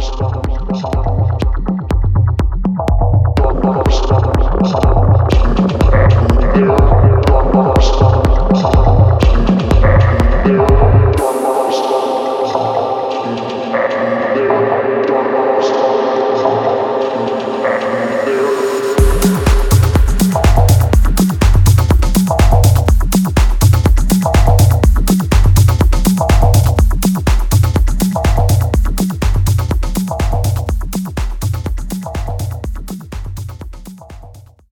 Stop.